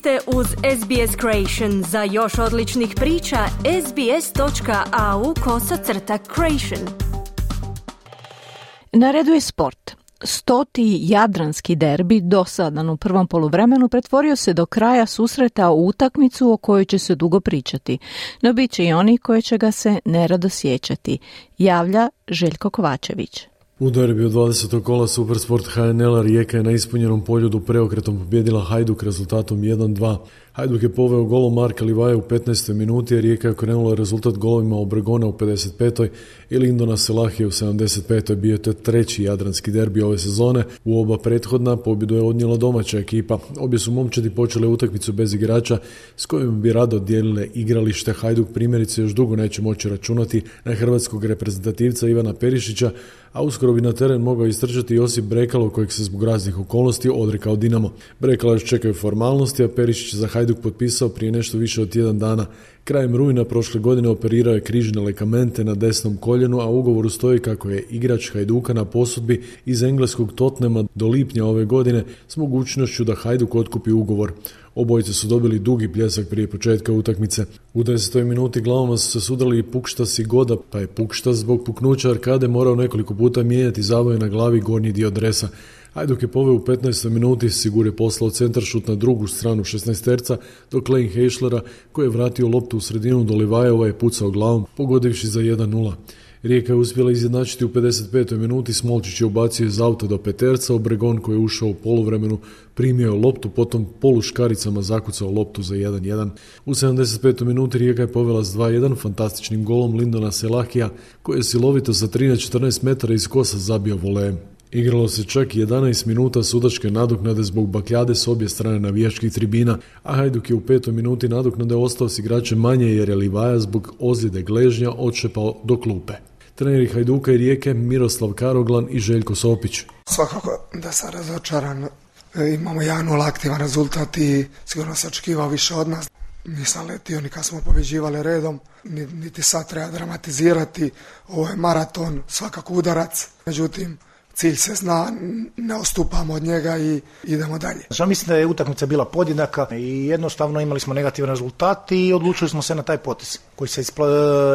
ste uz SBS Creation. Za još odličnih priča, sbs.au kosacrta creation. Na redu je sport. Stoti jadranski derbi dosadan u prvom poluvremenu pretvorio se do kraja susreta u utakmicu o kojoj će se dugo pričati, no bit će i oni koji će ga se nerado sjećati, javlja Željko Kovačević. U derbiju 20. kola Supersport HNL Rijeka je na ispunjenom poljudu preokretom pobjedila Hajduk rezultatom 1-2. Hajduk je poveo golom Marka Livaja u 15. minuti, a Rijeka je krenula rezultat golovima Obregona u 55. i Lindona Selahije u 75. Bio to treći jadranski derbi ove sezone. U oba prethodna pobjedu je odnijela domaća ekipa. Obje su momčadi počele utakmicu bez igrača s kojim bi rado dijelile igralište. Hajduk primjerice još dugo neće moći računati na hrvatskog reprezentativca Ivana Perišića, a uskoro bi na teren mogao istrčati Josip Brekalo kojeg se zbog raznih okolnosti odrekao Dinamo. Brekalo još čekaju formalnosti, a Perišić za Hajduk potpisao prije nešto više od tjedan dana. Krajem rujna prošle godine operirao je križne lekamente na desnom koljenu, a u ugovoru stoji kako je igrač Hajduka na posudbi iz engleskog Totnema do lipnja ove godine s mogućnošću da Hajduk otkupi ugovor. Obojice su dobili dugi pljesak prije početka utakmice. U 10. minuti glavama su se sudrali i Pukštas i Goda, pa je Pukštas zbog puknuća arkade morao nekoliko puta mijenjati zavoje na glavi gornji dio dresa. Hajduk je poveo u 15. minuti, Sigur je poslao centaršut na drugu stranu 16 terca, dok Lane Heišlera, koji je vratio loptu u sredinu do Livajeva je pucao glavom, pogodivši za 1-0. Rijeka je uspjela izjednačiti u 55. minuti, Smolčić je ubacio iz auta do Peterca, Obregon koji je ušao u poluvremenu primio loptu, potom polu škaricama zakucao loptu za 1-1. U 75. minuti Rijeka je povela s 2-1 fantastičnim golom Lindona Selahija, koji je silovito sa 13-14 metara iz kosa zabio volejem. Igralo se čak 11 minuta sudačke nadoknade zbog bakljade s obje strane navijačkih tribina, a Hajduk je u petoj minuti nadoknade ostao s igračem manje jer je Livaja zbog ozljede gležnja odšepao do klupe. Treneri Hajduka i Rijeke Miroslav Karoglan i Željko Sopić. Svakako da sam razočaran. E, imamo jedan aktivan rezultat i sigurno se očekivao više od nas. Nisam letio ni kad smo pobeđivali redom, niti sad treba dramatizirati. Ovo je maraton, svakako udarac. Međutim, cilj se zna, ne ostupamo od njega i idemo dalje. Ja mislim da je utakmica bila podjednaka i jednostavno imali smo negativan rezultat i odlučili smo se na taj potis koji se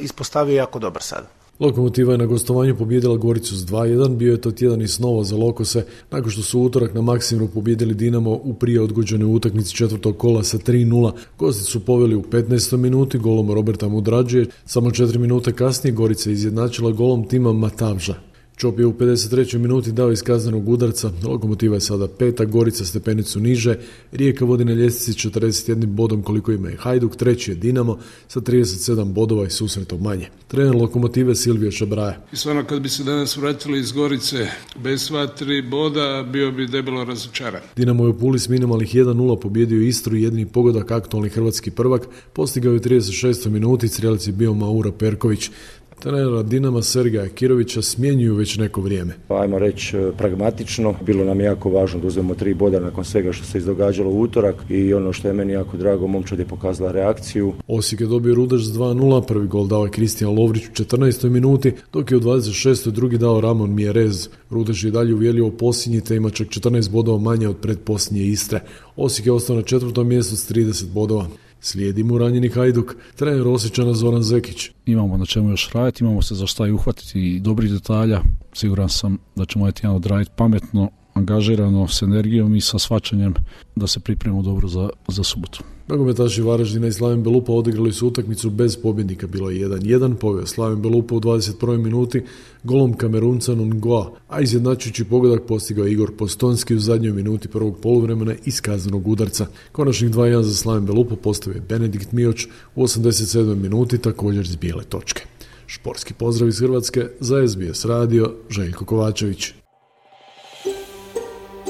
ispostavio jako dobar sada. Lokomotiva je na gostovanju pobjedila Goricu s 2-1, bio je to tjedan i snova za Lokose, nakon što su utorak na Maksimu pobjedili Dinamo u prije odgođenoj utakmici četvrtog kola sa 3-0. Gosti su poveli u 15. minuti golom Roberta Mudrađije, samo 4 minute kasnije Gorica izjednačila golom tima Matavža. Čop je u 53. minuti dao iz kaznenog udarca, lokomotiva je sada peta, Gorica stepenicu niže, Rijeka vodi na ljestvici 41 bodom koliko ima i Hajduk, treći je Dinamo sa 37 bodova i susretom manje. Trener lokomotive Silvio Šabraja. I stvarno kad bi se danas vratili iz Gorice bez sva tri boda bio bi debelo razočaran. Dinamo je u Puli s minimalnih 1-0 pobjedio Istru i jedini pogodak aktualni hrvatski prvak, postigao je u 36. minuti, strjelac je bio Maura Perković. Trenera Dinama Sergeja Kirovića smjenjuju već neko vrijeme. Pa ajmo reći e, pragmatično, bilo nam je jako važno da uzmemo tri boda nakon svega što se izdogađalo u utorak i ono što je meni jako drago, momčad je pokazala reakciju. Osijek je dobio Rudaš s 2-0, prvi gol dao je Kristijan Lovrić u 14. minuti, dok je u 26. drugi dao Ramon Mjerez. Rudaš je dalje uvjelio u posljednji te ima čak 14 bodova manje od predposljednje Istre. Osijek je ostao na četvrtom mjestu s 30 bodova. Slijedi mu ranjeni Hajduk, trener Osjećana Zoran Zekić. Imamo na čemu još raditi, imamo se za šta i uhvatiti i dobrih detalja. Siguran sam da ćemo ovaj tjedan odraditi pametno, angažirano, s energijom i sa svačanjem da se pripremimo dobro za, za subotu. Nogometaši Varaždina i Slaven Belupa odigrali su utakmicu bez pobjednika, bilo je 1-1, poveo Slaven Belupa u 21. minuti golom Kamerunca Nungoa, a izjednačujući pogodak postigao Igor Postonski u zadnjoj minuti prvog poluvremena iz kaznenog udarca. Konačnih 2-1 za Slaven Belupa postavio Benedikt Mioć u 87. minuti također iz bijele točke. Šporski pozdrav iz Hrvatske za SBS radio Željko Kovačević.